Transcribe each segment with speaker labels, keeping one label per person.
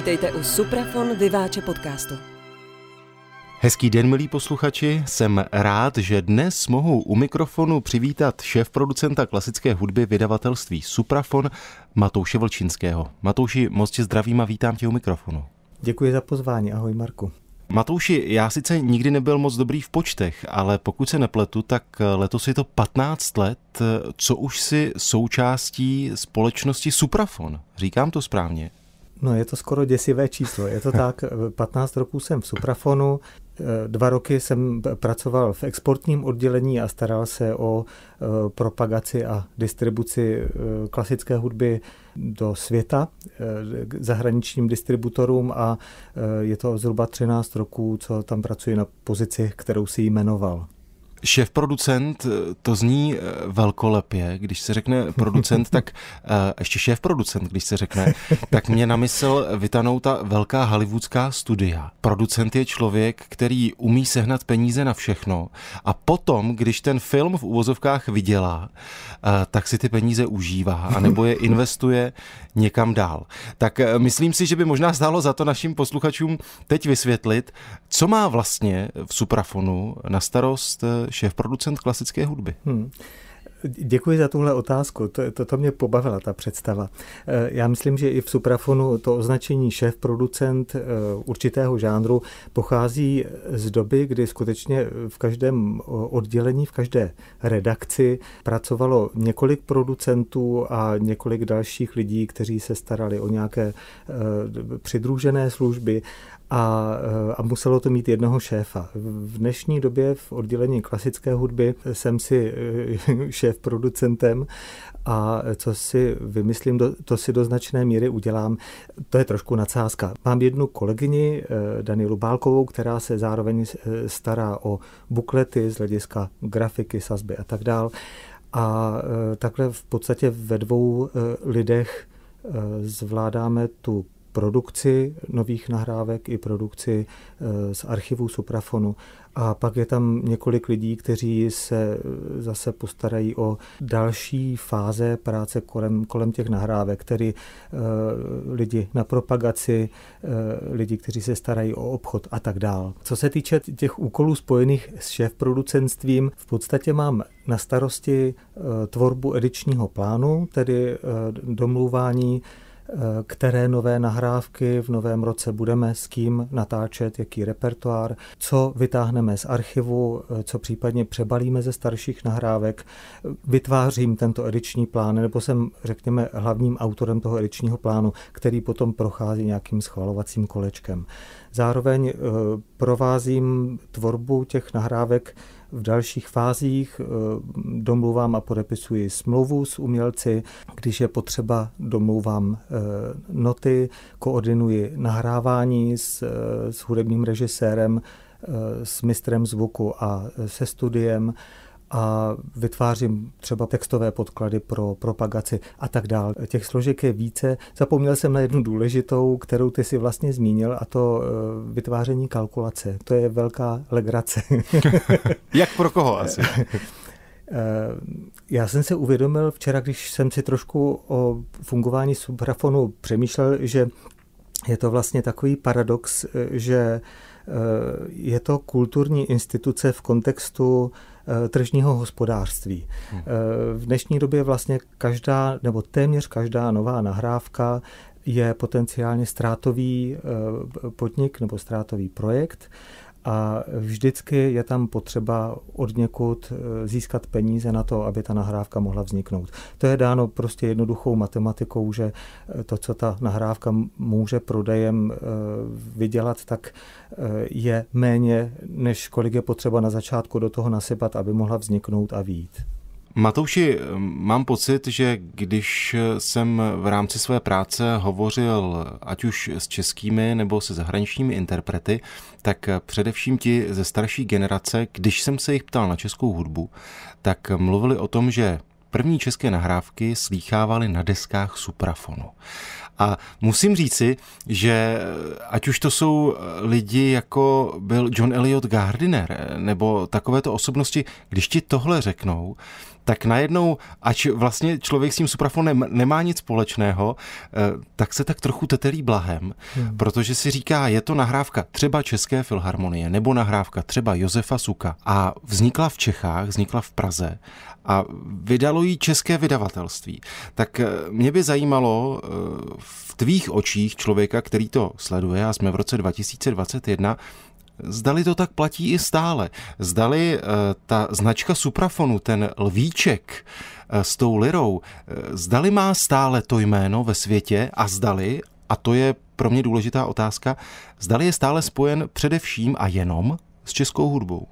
Speaker 1: Vítejte u Suprafon Vyváče podcastu.
Speaker 2: Hezký den, milí posluchači. Jsem rád, že dnes mohu u mikrofonu přivítat šéf producenta klasické hudby vydavatelství Suprafon Matouše Vlčinského. Matouši, moc tě zdravím a vítám tě u mikrofonu.
Speaker 3: Děkuji za pozvání. Ahoj, Marku.
Speaker 2: Matouši, já sice nikdy nebyl moc dobrý v počtech, ale pokud se nepletu, tak letos je to 15 let, co už si součástí společnosti Suprafon. Říkám to správně?
Speaker 3: No je to skoro děsivé číslo. Je to tak, 15 roků jsem v Suprafonu, dva roky jsem pracoval v exportním oddělení a staral se o e, propagaci a distribuci e, klasické hudby do světa zahraničním distributorům a je to zhruba 13 roků, co tam pracuji na pozici, kterou si jmenoval.
Speaker 2: Šéf producent, to zní eh, velkolepě, když se řekne producent, tak uh, ještě šéf producent, když se řekne, tak mě na mysl vytanou ta velká hollywoodská studia. Producent je člověk, který umí sehnat peníze na všechno a potom, když ten film v úvozovkách vydělá, uh, tak si ty peníze užívá, anebo je investuje někam dál. Tak myslím si, že by možná stálo za to našim posluchačům teď vysvětlit, co má vlastně v Suprafonu na starost šéf producent klasické hudby. Hmm.
Speaker 3: Děkuji za tuhle otázku, to, to, to mě pobavila ta představa. Eh, já myslím, že i v Suprafonu to označení šéf-producent eh, určitého žánru pochází z doby, kdy skutečně v každém oddělení, v každé redakci pracovalo několik producentů a několik dalších lidí, kteří se starali o nějaké eh, přidružené služby a, a muselo to mít jednoho šéfa. V dnešní době v oddělení klasické hudby jsem si šéf producentem a co si vymyslím, to si do značné míry udělám. To je trošku nadsázka. Mám jednu kolegyni, eh, Danielu Bálkovou, která se zároveň eh, stará o buklety z hlediska grafiky, sazby a tak dál. A eh, takhle v podstatě ve dvou lidech zvládáme tu produkci nových nahrávek i produkci eh, z archivu Suprafonu. A pak je tam několik lidí, kteří se eh, zase postarají o další fáze práce kolem, kolem těch nahrávek, tedy eh, lidi na propagaci, lidi, kteří se starají o obchod a tak dál. Co se týče těch úkolů spojených s šéf-producentstvím, v podstatě mám na starosti tvorbu edičního plánu, tedy domluvání které nové nahrávky v novém roce budeme s kým natáčet, jaký repertoár, co vytáhneme z archivu, co případně přebalíme ze starších nahrávek. Vytvářím tento ediční plán, nebo jsem, řekněme, hlavním autorem toho edičního plánu, který potom prochází nějakým schvalovacím kolečkem. Zároveň eh, provázím tvorbu těch nahrávek v dalších fázích, eh, domluvám a podepisuji smlouvu s umělci, když je potřeba, domluvám eh, noty, koordinuji nahrávání s, s hudebním režisérem, s mistrem zvuku a se studiem a vytvářím třeba textové podklady pro propagaci a tak dále. Těch složek je více. Zapomněl jsem na jednu důležitou, kterou ty si vlastně zmínil, a to e, vytváření kalkulace. To je velká legrace.
Speaker 2: Jak pro koho asi? E,
Speaker 3: já jsem se uvědomil včera, když jsem si trošku o fungování suprafonu přemýšlel, že je to vlastně takový paradox, e, že je to kulturní instituce v kontextu Eh, tržního hospodářství. Hmm. Eh, v dnešní době vlastně každá nebo téměř každá nová nahrávka je potenciálně ztrátový eh, podnik nebo ztrátový projekt a vždycky je tam potřeba od někud eh, získat peníze na to, aby ta nahrávka mohla vzniknout. To je dáno prostě jednoduchou matematikou, že eh, to, co ta nahrávka může prodejem eh, vydělat, tak je méně, než kolik je potřeba na začátku do toho nasypat, aby mohla vzniknout a výjít.
Speaker 2: Matouši, mám pocit, že když jsem v rámci své práce hovořil ať už s českými nebo se zahraničními interprety, tak především ti ze starší generace, když jsem se jich ptal na českou hudbu, tak mluvili o tom, že první české nahrávky slýchávali na deskách suprafonu. A musím říci, že ať už to jsou lidi jako byl John Elliot Gardiner nebo takovéto osobnosti, když ti tohle řeknou, tak najednou, ač vlastně člověk s tím suprafonem nemá nic společného, eh, tak se tak trochu tetelí blahem, hmm. protože si říká, je to nahrávka třeba České filharmonie nebo nahrávka třeba Josefa Suka a vznikla v Čechách, vznikla v Praze a vydalo ji české vydavatelství. Tak eh, mě by zajímalo eh, v tvých očích člověka, který to sleduje a jsme v roce 2021, Zdali to tak platí i stále. Zdali uh, ta značka Suprafonu, ten lvíček uh, s tou lirou, uh, zdali má stále to jméno ve světě a zdali, a to je pro mě důležitá otázka, zdali je stále spojen především a jenom s českou hudbou.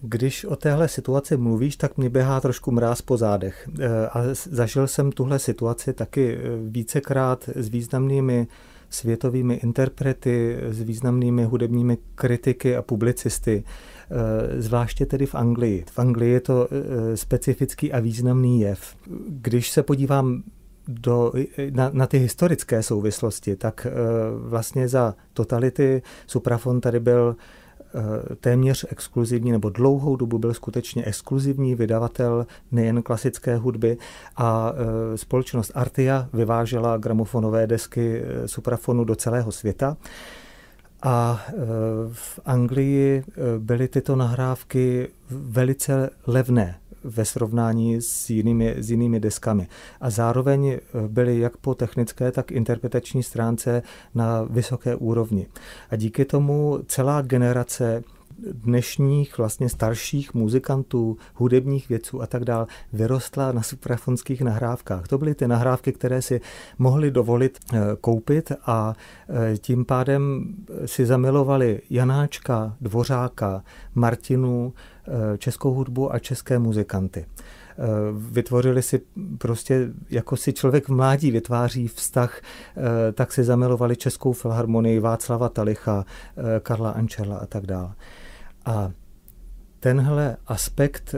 Speaker 3: Když o téhle situaci mluvíš, tak mi běhá trošku mráz po zádech. A zažil jsem tuhle situaci taky vícekrát s významnými světovými interprety, s významnými hudebními kritiky a publicisty, eh, zvláště tedy v Anglii. V Anglii je to eh, specifický a významný jev. Když se podívám do, na, na ty historické souvislosti, tak eh, vlastně za totality Suprafon tady byl Eh, téměř exkluzivní nebo dlouhou dobu byl skutečně exkluzivní vydavatel nejen klasické hudby a eh, společnost Artia vyvážela gramofonové desky eh, suprafonu do celého světa. A v Anglii byly tyto nahrávky velice levné ve srovnání s jinými, s jinými deskami. A zároveň eh, byly jak po technické, tak interpretační stránce na vysoké úrovni. A díky tomu celá generace dnešních vlastně starších muzikantů, hudebních vědců a tak dál vyrostla na suprafonských nahrávkách. To byly ty nahrávky, které si mohli dovolit eh, koupit a eh, tím pádem si zamilovali Janáčka, Dvořáka, Martinu, českou hudbu a české muzikanty. Eh, vytvořili si prostě, jako si člověk v mládí vytváří vztah, eh, tak si zamilovali Českou filharmonii Václava Talicha, Karla Ančela a tak dále. A tenhle aspekt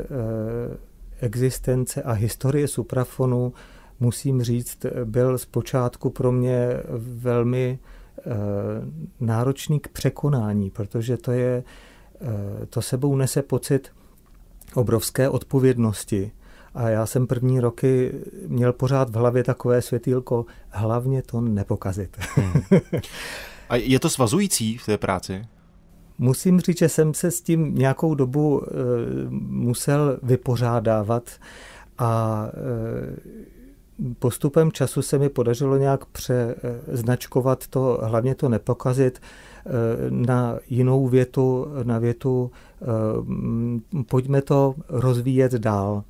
Speaker 3: existence a historie suprafonu, musím říct, byl zpočátku pro mě velmi náročný k překonání, protože to je Eh, to sebou nese pocit obrovské odpovědnosti. A já jsem první roky měl pořád v hlavě takové světýlko, hlavně to nepokazit. Hmm.
Speaker 2: A je to svazující v té práci?
Speaker 3: Musím říct, že jsem se s tím nějakou dobu e, musel vypořádávat a e, postupem času se mi podařilo nějak přeznačkovat to, hlavně to nepokazit, na jinou větu, na větu eh, pojďme to rozvíjet dál.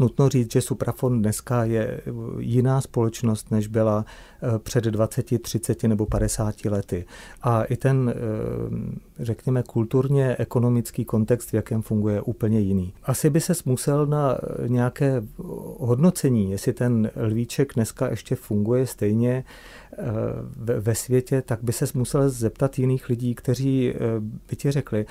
Speaker 3: Nutno říct, že Suprafon dneska je jiná společnost, než byla eh, před 20, 30 nebo 50 lety. A i ten, eh, řekněme, kulturně ekonomický kontext, v jakém funguje, je úplně jiný. Asi by se musel na nějaké hodnocení, jestli ten lvíček dneska ještě funguje stejně ve světě, tak by se musel zeptat jiných lidí, kteří by ti řekli,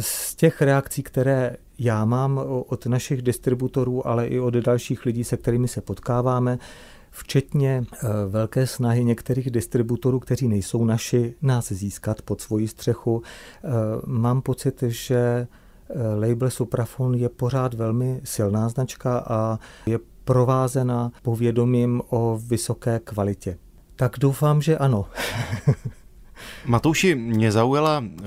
Speaker 3: z těch reakcí, které já mám od našich distributorů, ale i od dalších lidí, se kterými se potkáváme, včetně eh, velké snahy některých distributorů, kteří nejsou naši, nás získat pod svoji střechu. Eh, mám pocit, že eh, label Suprafon je pořád velmi silná značka a je provázena povědomím o vysoké kvalitě. Tak doufám, že ano.
Speaker 2: Matouši, mě zaujala eh,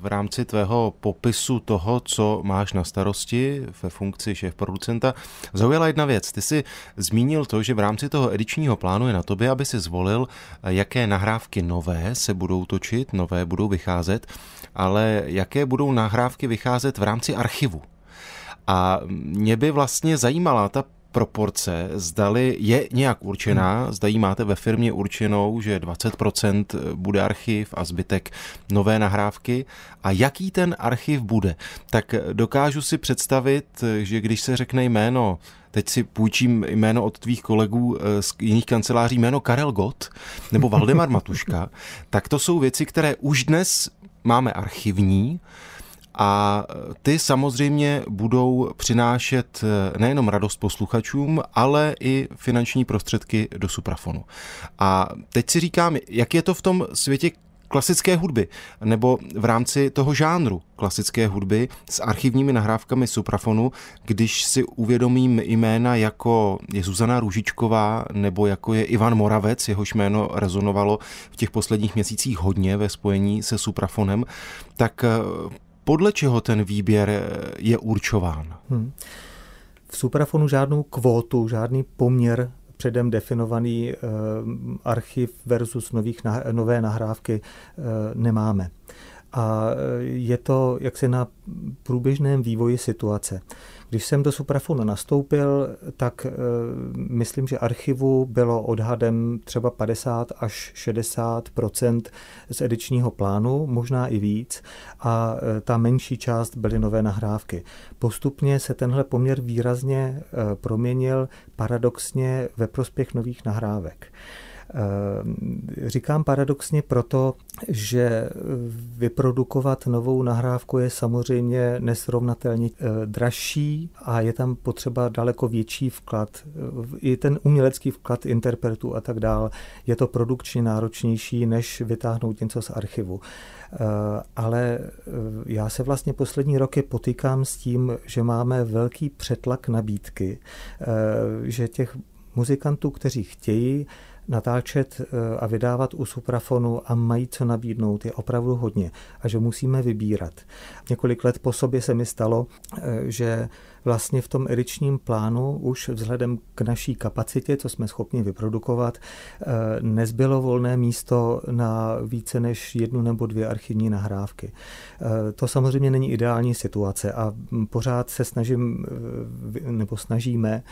Speaker 2: v rámci tvého popisu toho, co máš na starosti ve funkci šéf producenta, zaujala jedna věc. Ty jsi zmínil to, že v rámci toho edičního plánu je na tobě, aby si zvolil, eh, jaké nahrávky nové se budou točit, nové budou vycházet, ale jaké budou nahrávky vycházet v rámci archivu. A mě by vlastně zajímala ta proporce, zdali je nějak určená, hmm. zda jí máte ve firmě určenou, že 20% bude archiv a zbytek nové nahrávky a jaký ten archiv bude. Tak dokážu si představit, že když se řekne jméno teď si půjčím jméno od tvých kolegů eh, z jiných kanceláří, jméno Karel Gott nebo Valdemar Matuška, tak to jsou věci, které už dnes máme archivní, a ty samozřejmě budou přinášet nejenom radost posluchačům, ale i finanční prostředky do suprafonu. A teď si říkám, jak je to v tom světě klasické hudby nebo v rámci toho žánru klasické hudby s archivními nahrávkami suprafonu, když si uvědomím jména jako je Zuzana Růžičková nebo jako je Ivan Moravec, jehož jméno rezonovalo v těch posledních měsících hodně ve spojení se suprafonem, tak eh, podle čeho ten výběr je určován? Hmm.
Speaker 3: V suprafonu žádnou kvótu, žádný poměr předem definovaný eh, archiv versus nových, nové nahrávky eh, nemáme. A eh, je to jaksi na průběžném vývoji situace. Když jsem do Suprafonu nastoupil, tak myslím, že archivu bylo odhadem třeba 50 až 60% z edičního plánu, možná i víc, a ta menší část byly nové nahrávky. Postupně se tenhle poměr výrazně proměnil paradoxně ve prospěch nových nahrávek. Eh, říkám paradoxně proto, že vyprodukovat novou nahrávku je samozřejmě nesrovnatelně eh, dražší a je tam potřeba daleko větší vklad. Eh, I ten umělecký vklad interpretů a tak dál je to produkčně náročnější, než vytáhnout něco z archivu. Ale já se vlastně poslední roky potýkám s tím, že máme velký přetlak nabídky, že těch muzikantů, kteří chtějí natáčet eh, a vydávat u suprafonu a mají co nabídnout je opravdu hodně a že musíme vybírat. Několik let po sobě se mi stalo, eh, že vlastně v tom edičním plánu už vzhledem k naší kapacitě, co jsme schopni vyprodukovat, eh, nezbylo volné místo na více než jednu nebo dvě archivní nahrávky. To samozřejmě není ideální situace a pořád se snažím nebo snažíme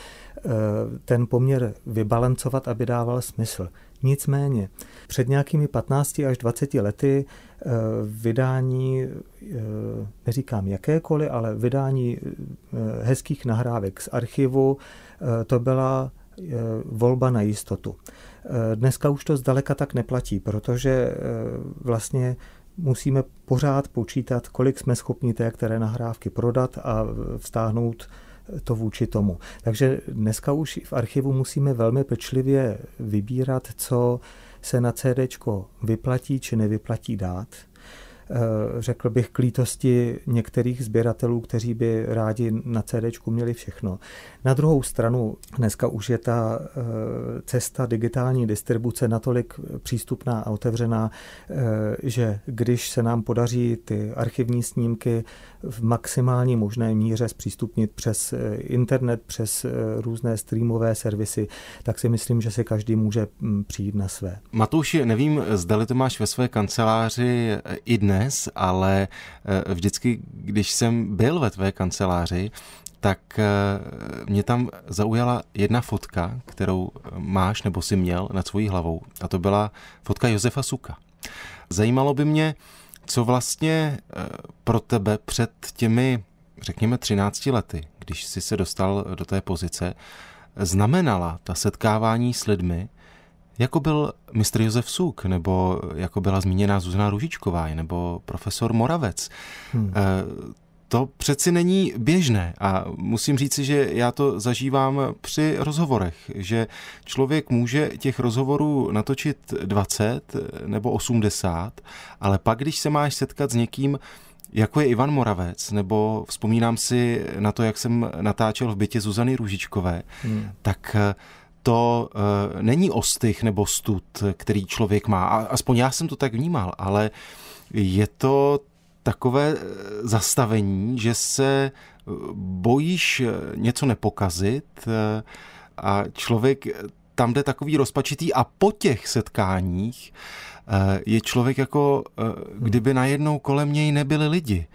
Speaker 3: ten poměr vybalancovat, aby dával smysl. Nicméně, před nějakými 15 až 20 lety eh, vydání, eh, neříkám jakékoliv, ale vydání eh, hezkých nahrávek z archivu, to byla volba na jistotu. Dneska už to zdaleka tak neplatí, protože vlastně musíme pořád počítat, kolik jsme schopni té které nahrávky prodat a vztáhnout to vůči tomu. Takže dneska už v archivu musíme velmi pečlivě vybírat, co se na CD vyplatí či nevyplatí dát Eh, řekl bych, k lítosti některých sběratelů, kteří by rádi na CD měli všechno. Na druhou stranu, dneska už je ta eh, cesta digitální distribuce natolik přístupná a otevřená, eh, že když se nám podaří ty archivní snímky v maximální možné míře zpřístupnit přes internet, přes různé streamové servisy, tak si myslím, že si každý může hm, přijít na své.
Speaker 2: Matouši, nevím, zdali to máš ve své kanceláři i dnes, ale eh, vždycky, když jsem byl ve tvé kanceláři, tak eh, mě tam zaujala jedna fotka, kterou máš nebo si měl nad svojí hlavou. A to byla fotka Josefa Suka. Zajímalo by mě, co vlastně eh, pro tebe před těmi, řekněme, 13 lety, když jsi se dostal do té pozice, znamenala ta setkávání s lidmi, jako byl mistr Josef Suk, nebo jako byla zmíněná Zuzana Ružičková, nebo profesor Moravec. Hmm. To přeci není běžné a musím říci, že já to zažívám při rozhovorech, že člověk může těch rozhovorů natočit 20 nebo 80, ale pak, když se máš setkat s někým, jako je Ivan Moravec, nebo vzpomínám si na to, jak jsem natáčel v bytě Zuzany Ružičkové, hmm. tak eh, to uh, není ostych nebo stud, který člověk má. A, aspoň já jsem to tak vnímal, ale je to takové eh, zastavení, že se eh, bojíš něco nepokazit a člověk tam jde takový rozpačitý a po těch setkáních je člověk jako kdyby najednou kolem něj nebyli lidi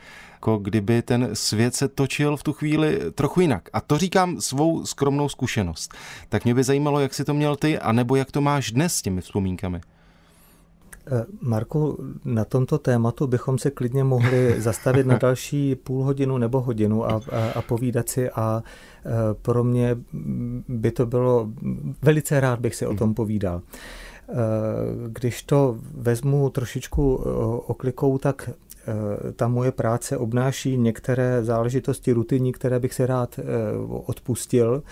Speaker 2: jako kdyby ten svět se točil v tu chvíli trochu jinak. A to říkám svou skromnou zkušenost. Tak mě by zajímalo, jak si to měl ty, anebo jak to máš dnes s těmi vzpomínkami.
Speaker 3: Eh, Marku, na tomto tématu bychom se klidně mohli zastavit na další půl hodinu nebo hodinu a, a, a povídat si a eh, pro mě by to bylo, velice rád bych si o tom povídal. Eh, když to vezmu trošičku oklikou, tak ta moje práce obnáší některé záležitosti rutinní, které bych se rád odpustil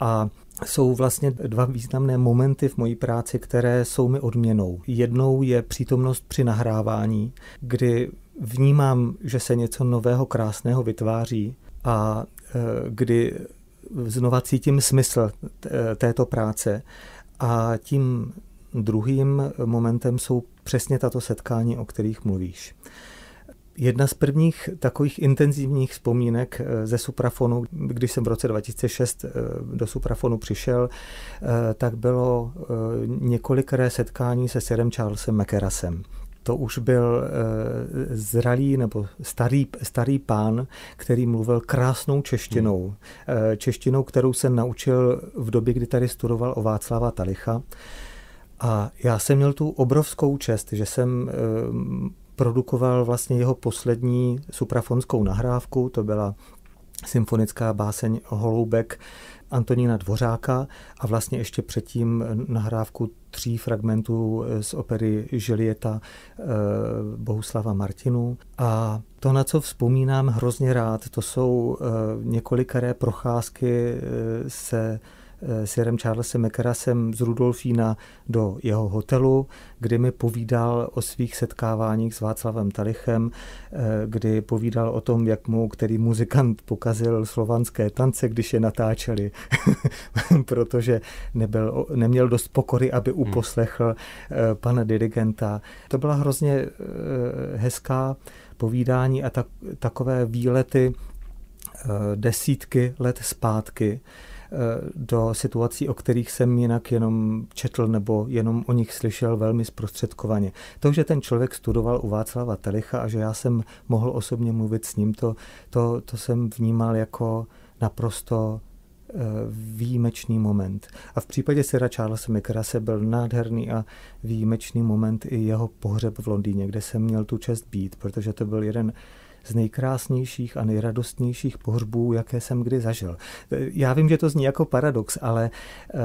Speaker 3: a jsou vlastně dva významné momenty v mojí práci, které jsou mi odměnou. Jednou je přítomnost při nahrávání, kdy vnímám, že se něco nového, krásného vytváří a e, kdy znova cítím smysl této práce. A tím druhým momentem jsou přesně tato setkání, o kterých mluvíš. Jedna z prvních takových intenzivních vzpomínek eh, ze Suprafonu, když jsem v roce 2006 eh, do Suprafonu přišel, eh, tak bylo několikré setkání se Sirem Charlesem McKerasem. To už byl zralý nebo starý, starý pán, který mluvil krásnou češtinou. Hmm. Češtinou, kterou jsem naučil v době, kdy tady studoval o Václava Talicha. A já jsem měl tu obrovskou čest, že jsem produkoval vlastně jeho poslední suprafonskou nahrávku, to byla symfonická báseň Holoubek Antonína Dvořáka a vlastně ještě předtím nahrávku tří fragmentů z opery Žilieta eh, Bohuslava Martinu. A to, na co vzpomínám hrozně rád, to jsou eh, několikeré procházky eh, se Eh, Sirem Charlesem McCarasem z Rudolfína do jeho hotelu, kdy mi povídal o svých setkáváních s Václavem Talichem, eh, kdy povídal o tom, jak mu který muzikant pokazil slovanské tance, když je natáčeli, protože nebyl, neměl dost pokory, aby hmm. uposlechl hmm. pana dirigenta. To byla hrozně hezká povídání a tak, takové výlety desítky let zpátky, Eh, do situací, o kterých jsem jinak jenom četl nebo jenom o nich slyšel velmi zprostředkovaně. To, že ten člověk studoval u Václava Telicha a že já jsem mohl osobně mluvit s ním, to, to, to jsem vnímal jako naprosto eh, výjimečný moment. A v případě Sira Charlesa Mikrase byl nádherný a výjimečný moment i jeho pohřeb v Londýně, kde jsem měl tu čest být, protože to byl jeden z nejkrásnějších a nejradostnějších pohřbů, jaké jsem kdy zažil. Já vím, že to zní jako paradox, ale eh,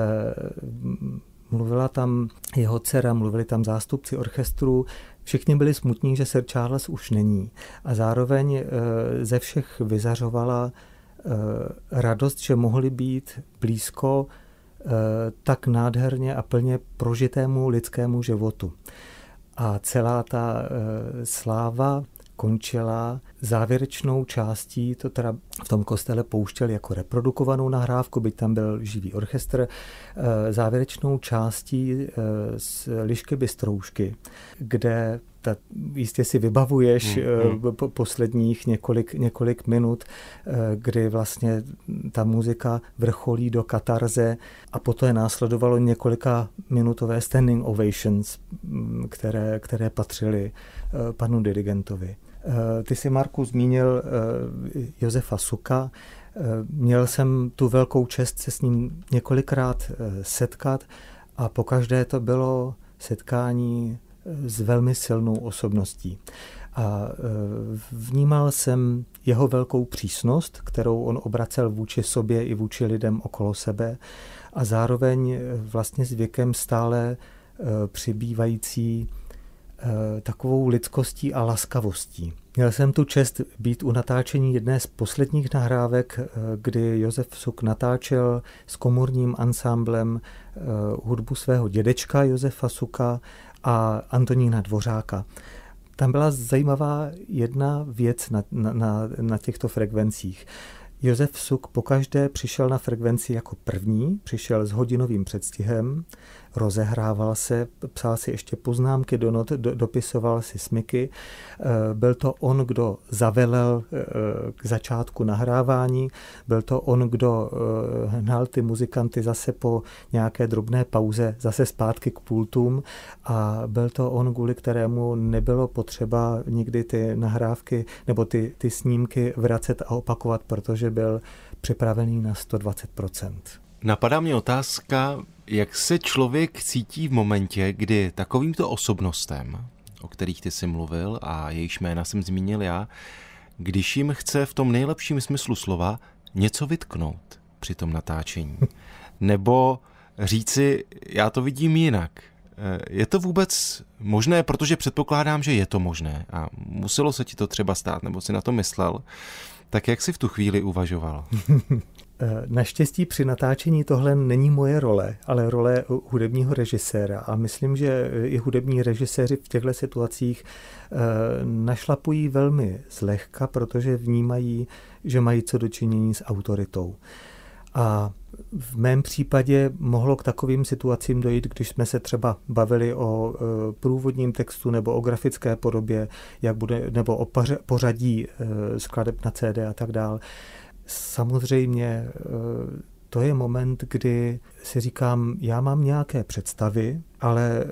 Speaker 3: mluvila tam jeho dcera, mluvili tam zástupci orchestru, všichni byli smutní, že Sir Charles už není. A zároveň eh, ze všech vyzařovala eh, radost, že mohli být blízko tak nádherně a plně prožitému lidskému životu. A celá ta sláva končila závěrečnou částí, to teda v tom kostele pouštěl jako reprodukovanou nahrávku, byť tam byl živý orchestr, eh, závěrečnou částí eh, z Lišky Bystroušky, kde ta, jistě si vybavuješ hmm, hmm. Po, posledních několik, několik minut, kdy vlastně ta muzika vrcholí do katarze a poté následovalo několika minutové standing ovations, mm, které, které patřily panu dirigentovi. Eh, ty jsi, Marku, zmínil eh, Josefa Suka. Eh, měl jsem tu velkou čest se s ním několikrát setkat a pokaždé to bylo setkání s velmi silnou osobností. A vnímal jsem jeho velkou přísnost, kterou on obracel vůči sobě i vůči lidem okolo sebe a zároveň vlastně s věkem stále přibývající takovou lidskostí a laskavostí. Měl jsem tu čest být u natáčení jedné z posledních nahrávek, eh, kdy Josef Suk natáčel s komorním ansámblem eh, hudbu svého dědečka Josefa Suka a Antonína Dvořáka. Tam byla zajímavá jedna věc na, na, na těchto frekvencích. Josef Suk pokaždé přišel na frekvenci jako první, přišel s hodinovým předstihem, rozehrával se, psal si ještě poznámky do not, do, dopisoval si smyky. Eh, byl to on, kdo zavelel eh, k začátku nahrávání, byl to on, kdo eh, hnal ty muzikanty zase po nějaké drobné pauze zase zpátky k pultům a byl to on, kvůli kterému nebylo potřeba nikdy ty nahrávky nebo ty, ty snímky vracet a opakovat, protože byl připravený na 120%
Speaker 2: Napadá mě otázka, jak se člověk cítí v momentě, kdy takovýmto osobnostem, o kterých ty jsi mluvil a jejichž jména jsem zmínil já, když jim chce v tom nejlepším smyslu slova něco vytknout při tom natáčení. Nebo říci, já to vidím jinak. Je to vůbec možné, protože předpokládám, že je to možné a muselo se ti to třeba stát, nebo si na to myslel, tak jak jsi v tu chvíli uvažoval?
Speaker 3: Eh, naštěstí při natáčení tohle není moje role, ale role hudebního režiséra. A myslím, že i hudební režiséři v těchto situacích eh, našlapují velmi zlehka, protože vnímají, že mají co dočinění s autoritou. A v mém případě mohlo k takovým situacím dojít, když jsme se třeba bavili o eh, průvodním textu nebo o grafické podobě, jak bude, nebo o pořadí skladeb na CD a tak dále Samozřejmě eh, to je moment, kdy si říkám, já mám nějaké představy, ale eh,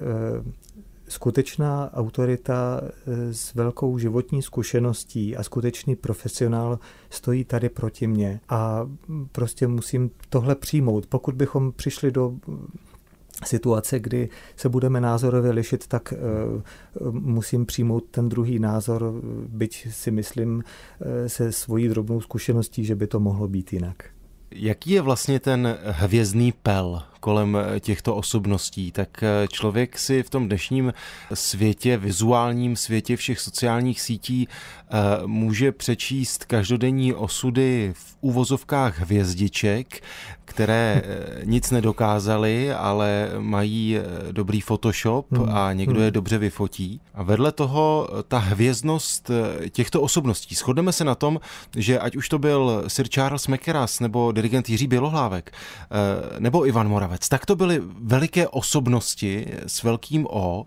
Speaker 3: skutečná autorita eh, s velkou životní zkušeností a skutečný profesionál stojí tady proti mně a prostě musím tohle přijmout. Pokud bychom přišli do situace, kdy se budeme názorově lišit, tak uh, musím přijmout ten druhý názor, byť si myslím uh, se svojí drobnou zkušeností, že by to mohlo být jinak.
Speaker 2: Jaký je vlastně ten hvězdný pel kolem těchto osobností? Tak člověk si v tom dnešním světě, vizuálním světě všech sociálních sítí může přečíst každodenní osudy v úvozovkách hvězdiček, které eh, nic nedokázaly, ale mají eh, dobrý Photoshop hmm. a někdo je hmm. dobře vyfotí. A vedle toho eh, ta hvězdnost těchto osobností. Shodneme se na tom, že ať už to byl Sir Charles McKeras nebo dirigent Jiří Bělohlávek nebo Ivan Moravec, tak to byly veliké osobnosti s velkým O.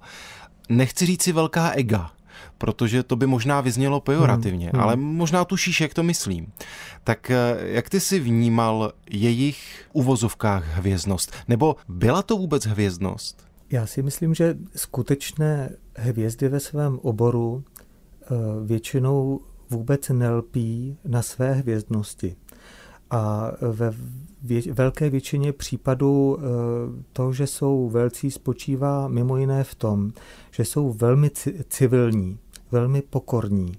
Speaker 2: Nechci říct si velká ega, protože to by možná vyznělo pejorativně, hmm, hmm. ale možná tušíš, jak to myslím. Tak eh, jak ty si vnímal jejich uvozovkách hvězdnost? Nebo byla to vůbec hvězdnost?
Speaker 3: Já si myslím, že skutečné hvězdy ve svém oboru eh, většinou vůbec nelpí na své hvězdnosti. A ve vě- velké většině případů e, to, že jsou velcí, spočívá mimo jiné v tom, že jsou velmi civilní, velmi pokorní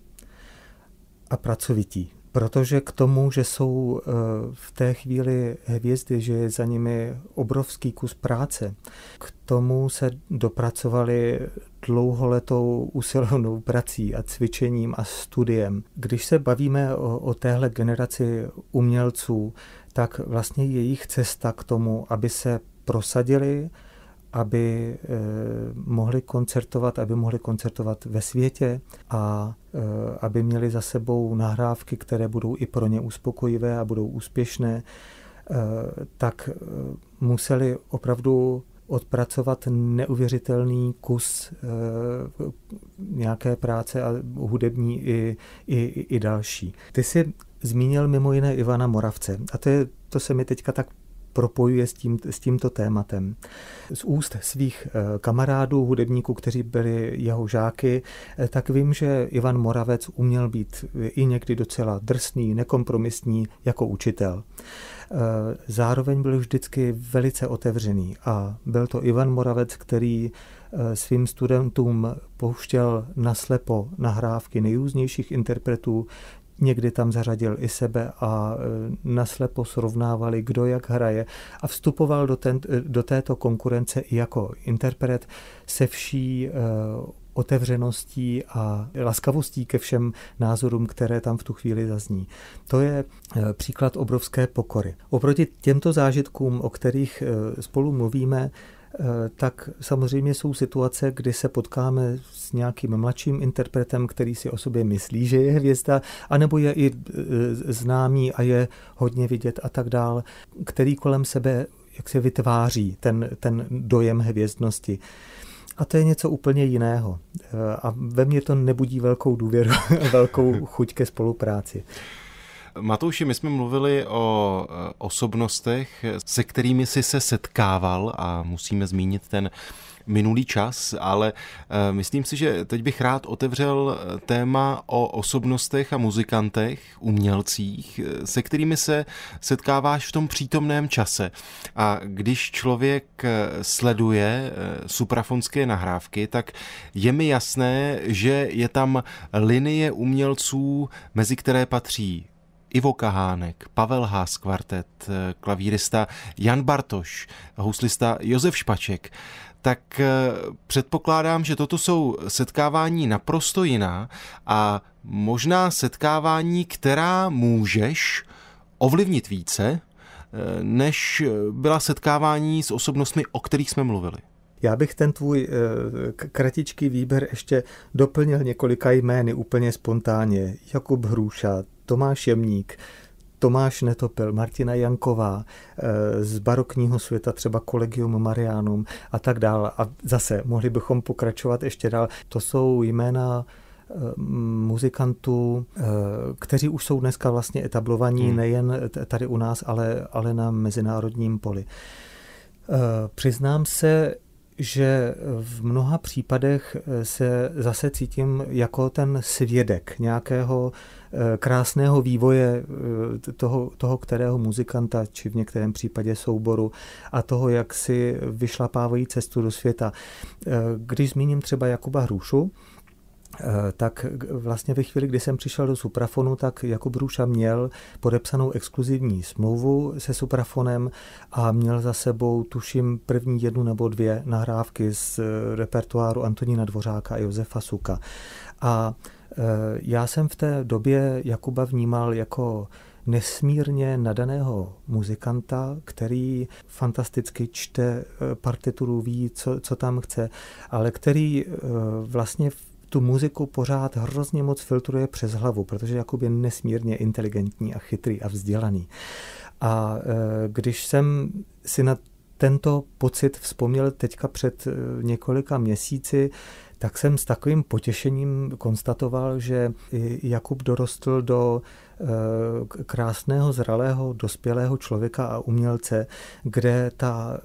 Speaker 3: a pracovití. Protože k tomu, že jsou e, v té chvíli hvězdy, že je za nimi obrovský kus práce, k tomu se dopracovali dlouholetou usilovnou prací a cvičením a studiem. Když se bavíme o, o téhle generaci umělců, tak vlastně jejich cesta k tomu, aby se prosadili, aby eh, mohli koncertovat, aby mohli koncertovat ve světě a eh, aby měli za sebou nahrávky, které budou i pro ně uspokojivé a budou úspěšné, eh, tak museli opravdu odpracovat neuvěřitelný kus nějaké práce a hudební i, i, i další. Ty jsi zmínil mimo jiné Ivana Moravce a to, je, to se mi teďka tak propojuje s, tím, s tímto tématem. Z úst svých eh, kamarádů, hudebníků, kteří byli jeho žáky, eh, tak vím, že Ivan Moravec uměl být i někdy docela drsný, nekompromisní jako učitel. Eh, zároveň byl vždycky velice otevřený a byl to Ivan Moravec, který svým studentům pouštěl naslepo nahrávky nejrůznějších interpretů, Někdy tam zařadil i sebe a e, naslepo srovnávali, kdo jak hraje a vstupoval do, ten, do této konkurence i jako interpret se vší e, otevřeností a laskavostí ke všem názorům, které tam v tu chvíli zazní. To je e, příklad obrovské pokory. Oproti těmto zážitkům, o kterých spolu mluvíme, tak samozřejmě jsou situace, kdy se potkáme s nějakým mladším interpretem, který si o sobě myslí, že je hvězda, anebo je i eh, známý a je hodně vidět a tak dál, který kolem sebe jak se vytváří ten, ten dojem hvězdnosti. A to je něco úplně jiného. Eh, a ve mně to nebudí velkou důvěru, velkou chuť ke spolupráci.
Speaker 2: Matouši, my jsme mluvili o e, osobnostech, se kterými jsi se setkával a musíme zmínit ten minulý čas, ale e, myslím si, že teď bych rád otevřel e, téma o osobnostech a muzikantech, umělcích, se kterými se setkáváš v tom přítomném čase. A když člověk sleduje suprafonské nahrávky, tak je mi jasné, že je tam linie umělců, mezi které patří Ivo Kahánek, Pavel Haas kvartet, klavírista Jan Bartoš, houslista Josef Špaček. tak eh, předpokládám, že toto jsou setkávání naprosto jiná a možná setkávání, která můžeš ovlivnit více, eh, než byla setkávání s osobnostmi, o kterých jsme mluvili.
Speaker 3: Já bych ten tvůj kratičký výběr ještě doplnil několika jmény úplně spontánně. Jakub Hruša, Tomáš Jemník, Tomáš Netopil, Martina Janková, eh, z barokního světa třeba Collegium Marianum a tak dále. A zase mohli bychom pokračovat ještě dál. To jsou jména eh, muzikantů, eh, kteří už jsou dneska vlastně etablovaní hmm. nejen tady u nás, ale, ale na mezinárodním poli. Přiznám se, že v mnoha případech se zase cítím jako ten svědek nějakého krásného vývoje eh, toho, toho kterého muzikanta, či v některém případě souboru a toho, jak si vyšlapávají cestu do světa. Eh, když zmíním třeba Jakuba Hrušu, tak vlastně ve chvíli, kdy jsem přišel do Suprafonu, tak Jakub Růša měl podepsanou exkluzivní smlouvu se Suprafonem a měl za sebou, tuším, první jednu nebo dvě nahrávky z repertoáru Antonína Dvořáka a Josefa Suka. A Eh, já jsem v té době Jakuba vnímal jako nesmírně nadaného muzikanta, který fantasticky čte eh, partituru, ví, co, co tam chce, ale který eh, vlastně tu muziku pořád hrozně moc filtruje přes hlavu, protože Jakub je nesmírně inteligentní a chytrý a vzdělaný. A když jsem si na tento pocit vzpomněl teďka před několika měsíci, tak jsem s takovým potěšením konstatoval, že Jakub dorostl do eh, krásného, zralého, dospělého člověka a umělce, kde ta,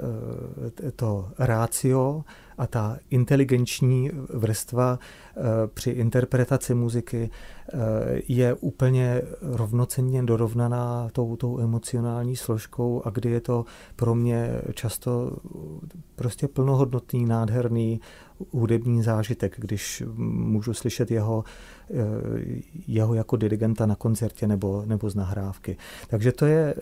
Speaker 3: eh, to rácio a ta inteligenční vrstva eh, při interpretaci muziky je úplně rovnocenně dorovnaná tou, tou emocionální složkou a kdy je to pro mě často prostě plnohodnotný, nádherný hudební zážitek, když můžu slyšet jeho, eh, jeho jako dirigenta na koncertě nebo, nebo z nahrávky. Takže to je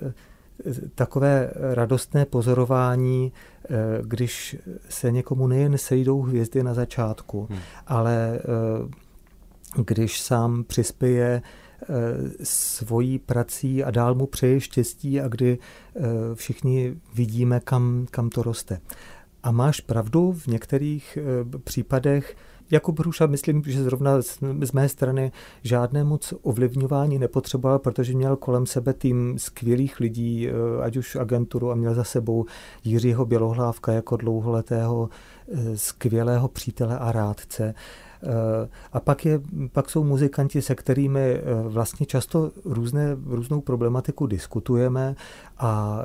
Speaker 3: takové radostné pozorování, eh, když se někomu nejen sejdou hvězdy na začátku, hmm. ale eh, když sám přispěje eh, svojí prací a dál mu přeje štěstí a kdy všichni vidíme, kam, kam to roste. A máš pravdu, v některých případech Jakub Hruša, myslím, že zrovna z mé strany žádné moc ovlivňování nepotřeboval, protože měl kolem sebe tým skvělých lidí, eh, ať už agenturu a měl za sebou Jiřího Bělohlávka jako dlouholetého eh, skvělého přítele a rádce. Eh, a pak, je, pak jsou muzikanti, se kterými vlastně často různé, různou problematiku diskutujeme a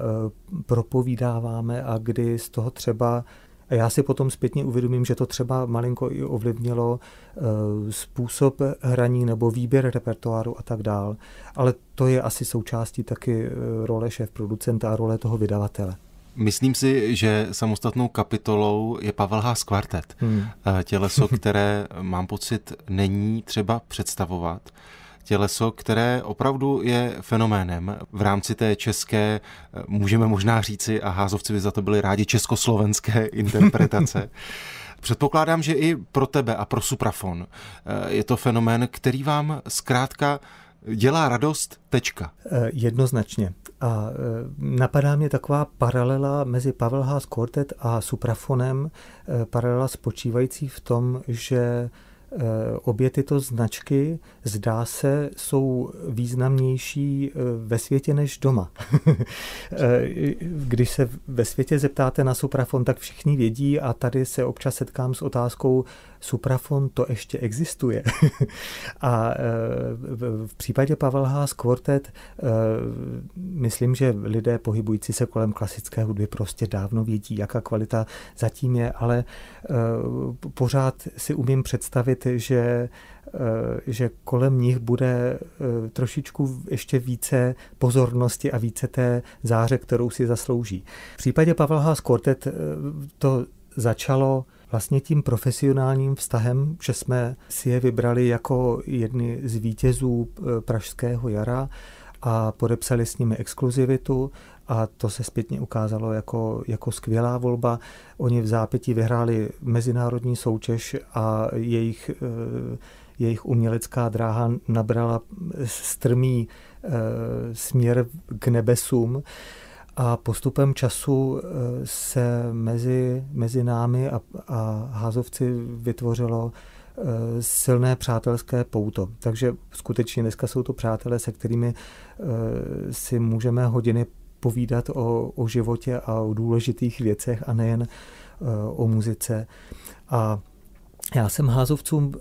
Speaker 3: propovídáváme a kdy z toho třeba a já si potom zpětně uvědomím, že to třeba malinko i ovlivnilo eh, způsob hraní nebo výběr repertoáru a tak dál. Ale to je asi součástí taky eh, role šéf producenta a role toho vydavatele.
Speaker 2: Myslím si, že samostatnou kapitolou je Pavel Haas kvartet. Hmm. Eh, těleso, které mám pocit není třeba představovat těleso, které opravdu je fenoménem v rámci té české, můžeme možná říci, a házovci by za to byli rádi, československé interpretace. Předpokládám, že i pro tebe a pro Suprafon eh, je to fenomén, který vám zkrátka dělá radost, tečka.
Speaker 3: Eh, jednoznačně. A eh, napadá mě taková paralela mezi Pavel Haas Quartet a Suprafonem, paralela spočívající v tom, že Eh, obě tyto značky, zdá se, jsou významnější ve světě než doma. Když se ve světě zeptáte na Suprafon, tak všichni vědí a tady se občas setkám s otázkou, Suprafon to ještě existuje. a v případě Pavel Haas Quartet myslím, že lidé pohybující se kolem klasické hudby prostě dávno vědí, jaká kvalita zatím je, ale pořád si umím představit, že, eh, že kolem nich bude eh, trošičku ještě více pozornosti a více té záře, kterou si zaslouží. V případě Pavel Haas Quartet eh, to začalo vlastně tím profesionálním vztahem, že jsme si je vybrali jako jedny z vítězů Pražského jara a podepsali s nimi exkluzivitu a to se zpětně ukázalo jako, jako skvělá volba. Oni v zápětí vyhráli mezinárodní soutěž a jejich, eh, jejich umělecká dráha nabrala strmý eh, směr k nebesům a postupem času se mezi, mezi námi a, a házovci vytvořilo silné přátelské pouto. Takže skutečně dneska jsou to přátelé, se kterými si můžeme hodiny povídat o, o životě a o důležitých věcech a nejen o muzice. A já jsem házovcům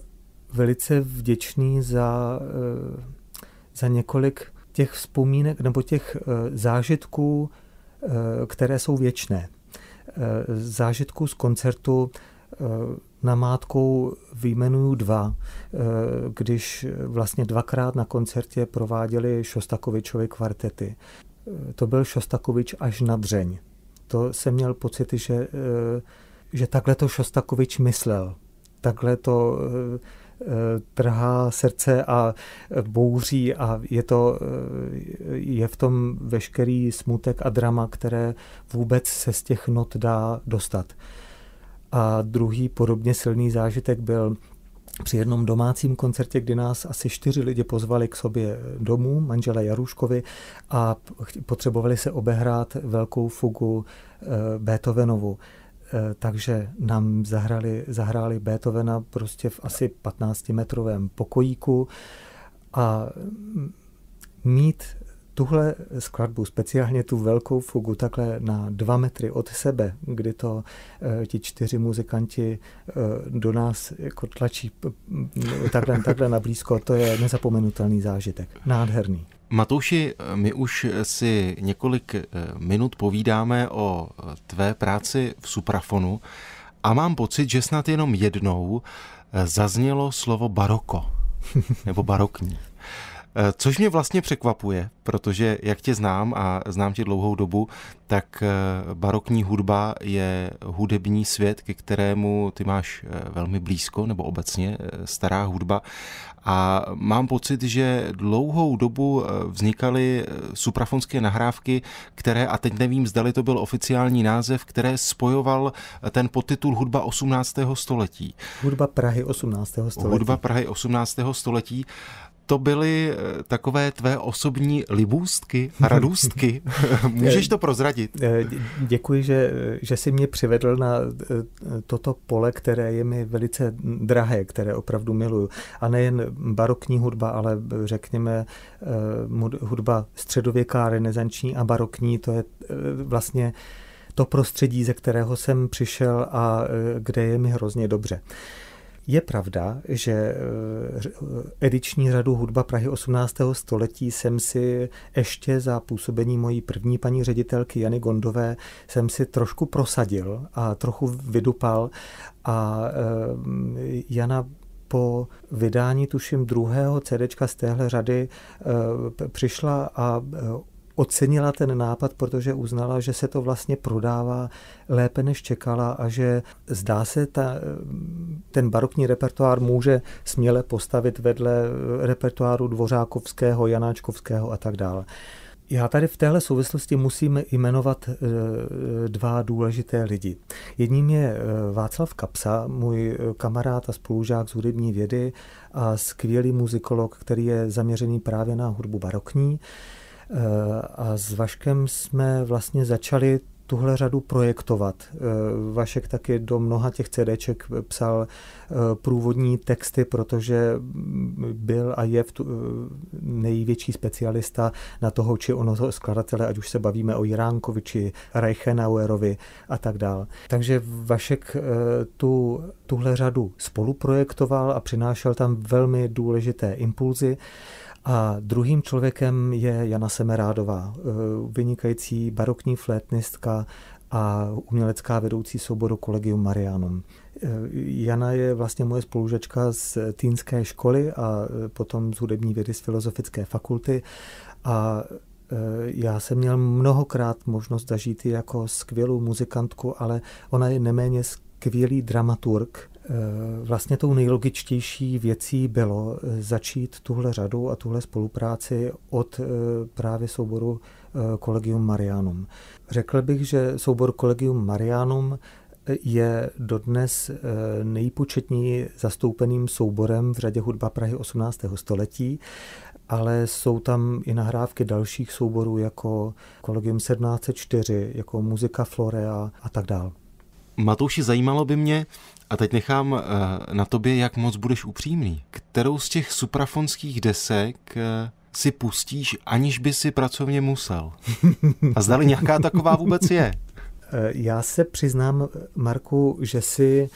Speaker 3: velice vděčný za, za několik těch vzpomínek nebo těch zážitků, které jsou věčné. Zážitků z koncertu namátkou vyjmenuju dva, když vlastně dvakrát na koncertě prováděli Šostakovičovy kvartety to byl Šostakovič až na dřeň. To jsem měl pocit, že, eh, že takhle to Šostakovič myslel. Takhle to eh, eh, trhá srdce a bouří a je, to, je v tom veškerý smutek a drama, které vůbec se z těch not dá dostat. A druhý podobně silný zážitek byl při jednom domácím koncertě, kdy nás asi čtyři lidi pozvali k sobě domů, manžela Jaruškovi, a potřebovali se obehrát velkou fugu eh, Beethovenovu. Eh, takže nám zahrali, zahráli Beethovena prostě v asi 15-metrovém pokojíku a mít tuhle skladbu, speciálně tu velkou fugu, takhle na dva metry od sebe, kdy to e, ti čtyři muzikanti e, do nás jako tlačí takhle, takhle na blízko, to je nezapomenutelný zážitek. Nádherný.
Speaker 2: Matouši, my už si několik eh, minut povídáme o tvé práci v Suprafonu a mám pocit, že snad jenom jednou zaznělo slovo baroko nebo barokní. Eh, což mě vlastně překvapuje, protože jak tě znám a znám tě dlouhou dobu, tak eh, barokní hudba je hudební svět, ke kterému ty máš eh, velmi blízko, nebo obecně stará hudba. A mám pocit, že dlouhou dobu vznikaly suprafonské nahrávky, které, a teď nevím, zdali to byl oficiální název, které spojoval ten podtitul Hudba 18. století.
Speaker 3: Hudba Prahy 18. století.
Speaker 2: Hudba Prahy 18. století to byly eh, takové tvé osobní libůstky a radůstky. Můžeš to prozradit?
Speaker 3: Eh, děkuji, že, že jsi mě přivedl na eh, toto pole, které je mi velice drahé, které opravdu miluju. A nejen barokní hudba, ale řekněme hudba středověká, renesanční a barokní, to je vlastně to prostředí, ze kterého jsem přišel a kde je mi hrozně dobře. Je pravda, že eh, ediční řadu Hudba Prahy 18. století jsem si ještě za působení mojí první paní ředitelky Jany Gondové jsem si trošku prosadil a trochu vydupal a eh, Jana po vydání, tuším, druhého CDčka z téhle řady eh, přišla a ocenila ten nápad, protože uznala, že se to vlastně prodává lépe, než čekala a že zdá se, ta, ten barokní repertoár může směle postavit vedle repertoáru Dvořákovského, Janáčkovského a tak dále. Já tady v téhle souvislosti musím jmenovat eh, dva důležité lidi. Jedním je eh, Václav Kapsa, můj kamarád a spolužák z hudební vědy a skvělý muzikolog, který je zaměřený právě na hudbu barokní. A s Vaškem jsme vlastně začali tuhle řadu projektovat. Vašek taky do mnoha těch CDček psal eh, průvodní texty, protože byl a je eh, největší specialista na toho či ono skladatele, ať už se bavíme o Jiránkovi či Reichenauerovi a tak dále. Takže Vašek eh, tu, tuhle řadu spoluprojektoval a přinášel tam velmi důležité impulzy. A druhým člověkem je Jana Semerádová, eh, vynikající barokní flétnistka a umělecká vedoucí souboru Collegium Marianum. Eh, Jana je vlastně moje spolužačka z týnské školy a eh, potom z hudební vědy z filozofické fakulty a já jsem měl mnohokrát možnost zažít ji jako skvělou muzikantku, ale ona je neméně skvělý dramaturg vlastně tou nejlogičtější věcí bylo začít tuhle řadu a tuhle spolupráci od právě souboru Collegium Marianum. Řekl bych, že soubor Collegium Marianum je dodnes nejpočetněji zastoupeným souborem v řadě hudba Prahy 18. století ale jsou tam i nahrávky dalších souborů jako Collegium 1704, jako Muzika Florea a tak dál.
Speaker 2: Matouši, zajímalo by mě, a teď nechám eh, na tobě, jak moc budeš upřímný. Kterou z těch suprafonských desek eh, si pustíš, aniž by si pracovně musel? A zdali nějaká taková vůbec je?
Speaker 3: Eh, já se přiznám, Marku, že si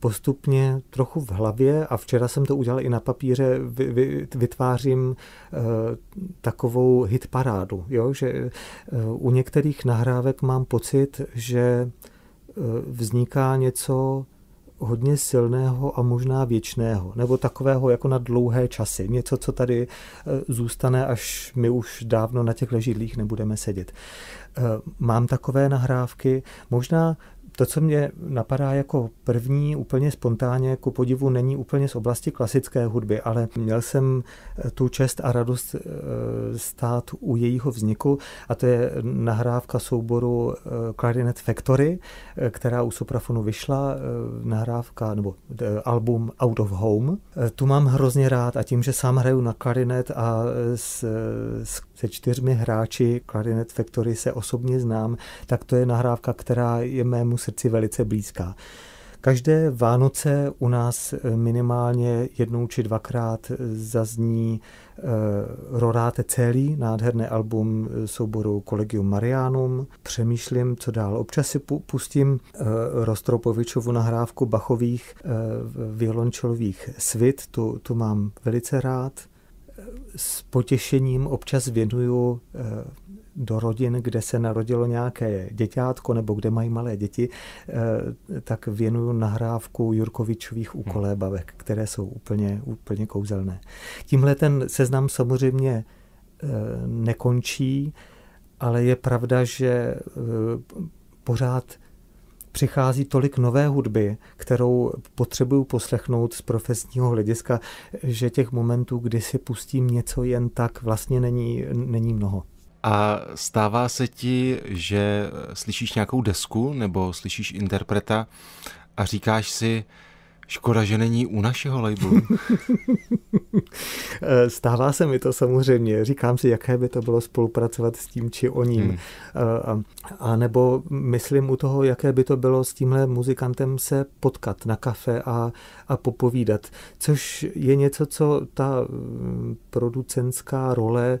Speaker 3: postupně trochu v hlavě a včera jsem to udělal i na papíře, vytvářím takovou hitparádu, jo? že u některých nahrávek mám pocit, že vzniká něco hodně silného a možná věčného, nebo takového jako na dlouhé časy. Něco, co tady zůstane, až my už dávno na těch ležidlích nebudeme sedět. Mám takové nahrávky, možná to, co mě napadá jako první, úplně spontánně, ku podivu, není úplně z oblasti klasické hudby, ale měl jsem eh, tu čest a radost eh, stát u jejího vzniku a to je nahrávka souboru eh, Clarinet Factory, která u Soprafonu vyšla, nahrávka nebo album Out of Home. Tu mám hrozně rád a tím, že sám hraju na klarinet a s, s se čtyřmi hráči Clarinet Factory se osobně znám, tak to je nahrávka, která je mému srdci velice blízká. Každé Vánoce u nás minimálně jednou či dvakrát zazní uh, Rorate celý, nádherné album souboru Collegium Marianum. Přemýšlím, co dál. Občas si pustím uh, Rostropovičovu nahrávku Bachových uh, violončelových svit, tu, tu mám velice rád s potěšením občas věnuju eh, do rodin, kde se narodilo nějaké děťátko nebo kde mají malé děti, eh, tak věnuju nahrávku Jurkovičových úkolébavek, které jsou úplně, úplně kouzelné. Tímhle ten seznam samozřejmě eh, nekončí, ale je pravda, že pořád přichází tolik nové hudby, kterou potřebuju poslechnout z profesního hlediska, že těch momentů, kdy si pustím něco jen tak, vlastně není, není mnoho.
Speaker 2: A stává se ti, že slyšíš nějakou desku nebo slyšíš interpreta a říkáš si, Škoda, že není u našeho labelu.
Speaker 3: Eh, stává se mi to samozřejmě. Říkám si, jaké by to bylo spolupracovat s tím či o ním. Hmm. A, eh, a nebo myslím u toho, jaké by to bylo s tímhle muzikantem se potkat na kafe a, a popovídat. Což je něco, co ta mm, producentská role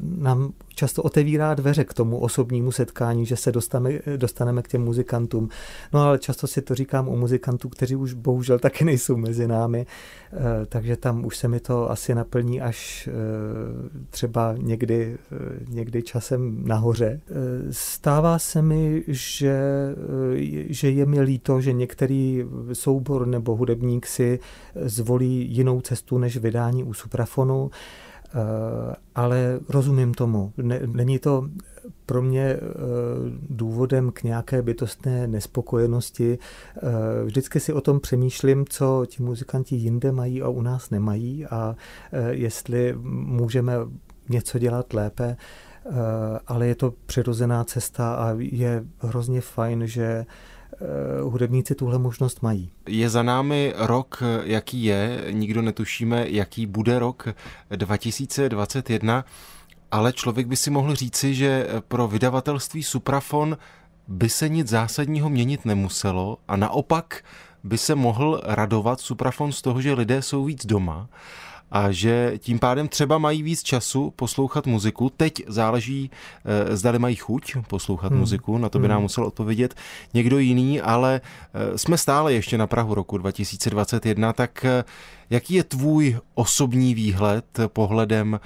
Speaker 3: nám často otevírá dveře k tomu osobnímu setkání, že se dostaneme, dostaneme k těm muzikantům. No ale často si to říkám u muzikantů, kteří už bohužel taky nejsou mezi námi, eh, takže tam už se mi to asi naplní až eh, třeba někdy, eh, někdy časem nahoře. Stává se mi, že, že je mi líto, že některý soubor nebo hudebník si zvolí jinou cestu než vydání u suprafonu. Eh, ale rozumím tomu. Není to pro mě eh, důvodem k nějaké bytostné nespokojenosti. Eh, vždycky si o tom přemýšlím, co ti muzikanti jinde mají a u nás nemají a jestli můžeme něco dělat lépe, ale je to přirozená cesta a je hrozně fajn, že hudebníci tuhle možnost mají.
Speaker 2: Je za námi rok, jaký je, nikdo netušíme, jaký bude rok 2021, ale člověk by si mohl říci, že pro vydavatelství Suprafon by se nic zásadního měnit nemuselo a naopak by se mohl radovat Suprafon z toho, že lidé jsou víc doma a že tím pádem třeba mají víc času poslouchat muziku. Teď záleží, eh, zdali mají chuť poslouchat hmm. muziku, na to by hmm. nám musel odpovědět někdo jiný, ale eh, jsme stále ještě na Prahu roku 2021, tak eh, jaký je tvůj osobní výhled pohledem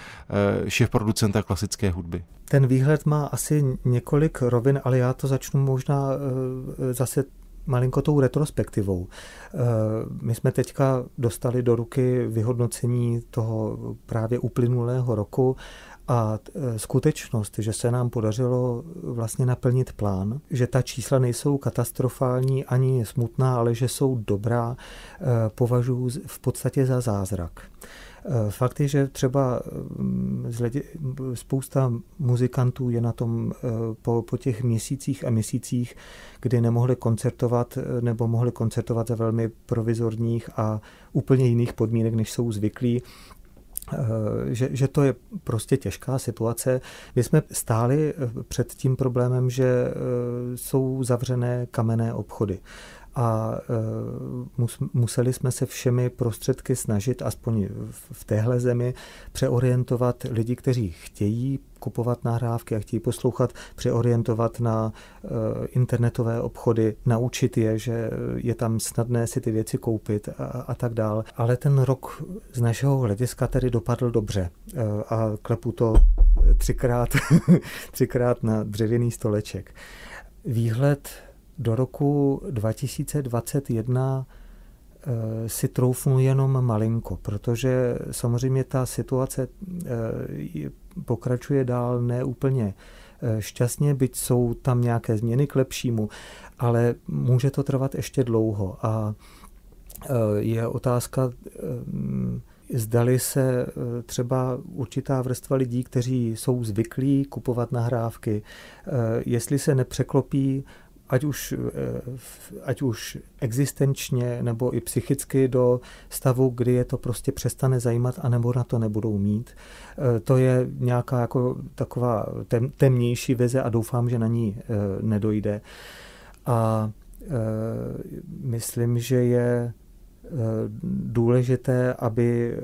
Speaker 2: šéf producenta klasické hudby?
Speaker 3: Ten výhled má asi několik rovin, ale já to začnu možná zase malinko tou retrospektivou. Eh, my jsme teďka dostali do ruky vyhodnocení toho právě uplynulého roku A skutečnost, že se nám podařilo vlastně naplnit plán, že ta čísla nejsou katastrofální ani smutná, ale že jsou dobrá, považuji v podstatě za zázrak. Eh, fakt je, že třeba mm, spousta muzikantů je na tom eh, po, po těch měsících a měsících, kdy nemohli koncertovat eh, nebo mohli koncertovat za velmi provizorních a úplně jiných podmínek, než jsou zvyklí, že, že to je prostě těžká situace. My jsme stáli před tím problémem, že jsou zavřené kamenné obchody a e, museli jsme se všemi prostředky snažit, aspoň v téhle zemi, přeorientovat lidi, kteří chtějí kupovat nahrávky a chtějí poslouchat, přeorientovat na e, internetové obchody, naučit je, že je tam snadné si ty věci koupit a, a tak dál. Ale ten rok z našeho hlediska tedy dopadl dobře e, a klepu to třikrát, třikrát na dřevěný stoleček. Výhled do roku 2021 eh, si troufnu jenom malinko, protože samozřejmě ta situace eh, pokračuje dál neúplně eh, šťastně, byť jsou tam nějaké změny k lepšímu, ale může to trvat ještě dlouho. A je otázka, zdali se třeba určitá vrstva lidí, kteří jsou zvyklí kupovat nahrávky, jestli se nepřeklopí ať už, eh, ať už existenčně nebo i psychicky do stavu, kdy je to prostě přestane zajímat a nebo na to nebudou mít. Eh, to je nějaká jako taková tem, temnější vize a doufám, že na ní eh, nedojde. A myslím, že je důležité, aby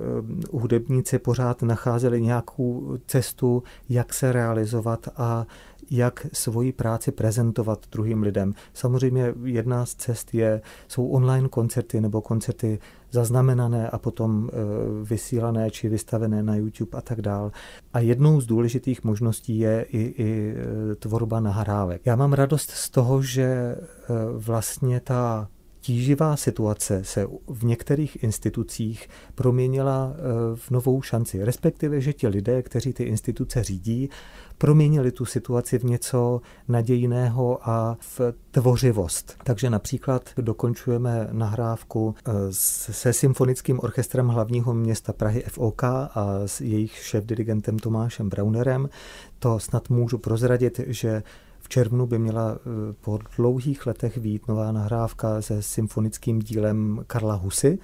Speaker 3: hudebníci pořád nacházeli nějakou cestu, jak se realizovat a jak svoji práci prezentovat druhým lidem. Samozřejmě jedna z cest je, jsou online koncerty nebo koncerty zaznamenané a potom e, vysílané či vystavené na YouTube a tak dál. A jednou z důležitých možností je i, i e, tvorba nahrávek. Já mám radost z toho, že vlastně ta tíživá situace se v některých institucích proměnila v novou šanci. Respektive, že ti lidé, kteří ty instituce řídí, proměnili tu situaci v něco nadějného a v tvořivost. Takže například dokončujeme nahrávku eh, se symfonickým orchestrem hlavního města Prahy FOK a s jejich šéf-dirigentem Tomášem Braunerem. To snad můžu prozradit, že červnu by měla eh, po dlouhých letech vít nová nahrávka se symfonickým dílem Karla Husy,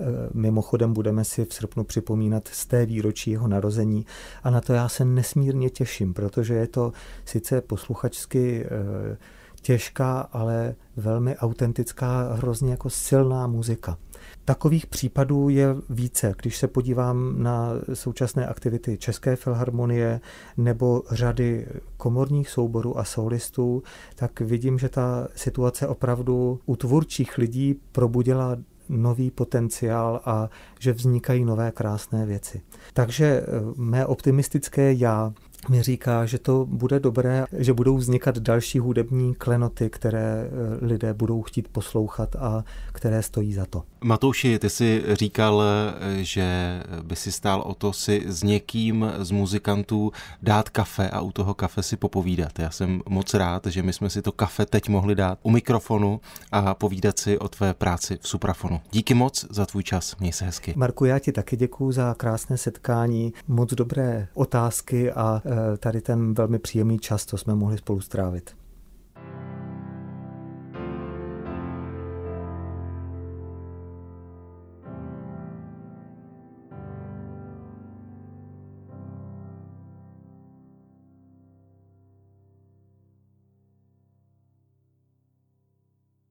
Speaker 3: Eh, mimochodem budeme si v srpnu připomínat z té výročí jeho narození. A na to já se nesmírně těším, protože je to sice posluchačsky eh, těžká, ale velmi autentická, hrozně jako silná muzika. Takových případů je více. Když se podívám na současné aktivity České filharmonie nebo řady komorních souborů a solistů, tak vidím, že ta situace opravdu u tvůrčích lidí probudila nový potenciál a že vznikají nové krásné věci. Takže eh, mé optimistické já mi říká, že to bude dobré, že budou vznikat další hudební klenoty, které eh, lidé budou chtít poslouchat a které stojí za to.
Speaker 2: Matouši, ty jsi říkal, eh, že by si stál o to si s někým z muzikantů dát kafe a u toho kafe si popovídat. Já jsem moc rád, že my jsme si to kafe teď mohli dát u mikrofonu a povídat si o tvé práci v Suprafonu. Díky moc za tvůj čas, měj se hezky.
Speaker 3: Marku, já ti taky děkuji za krásné setkání, moc dobré otázky a Eh, tady ten velmi příjemný čas, co jsme mohli spolu strávit.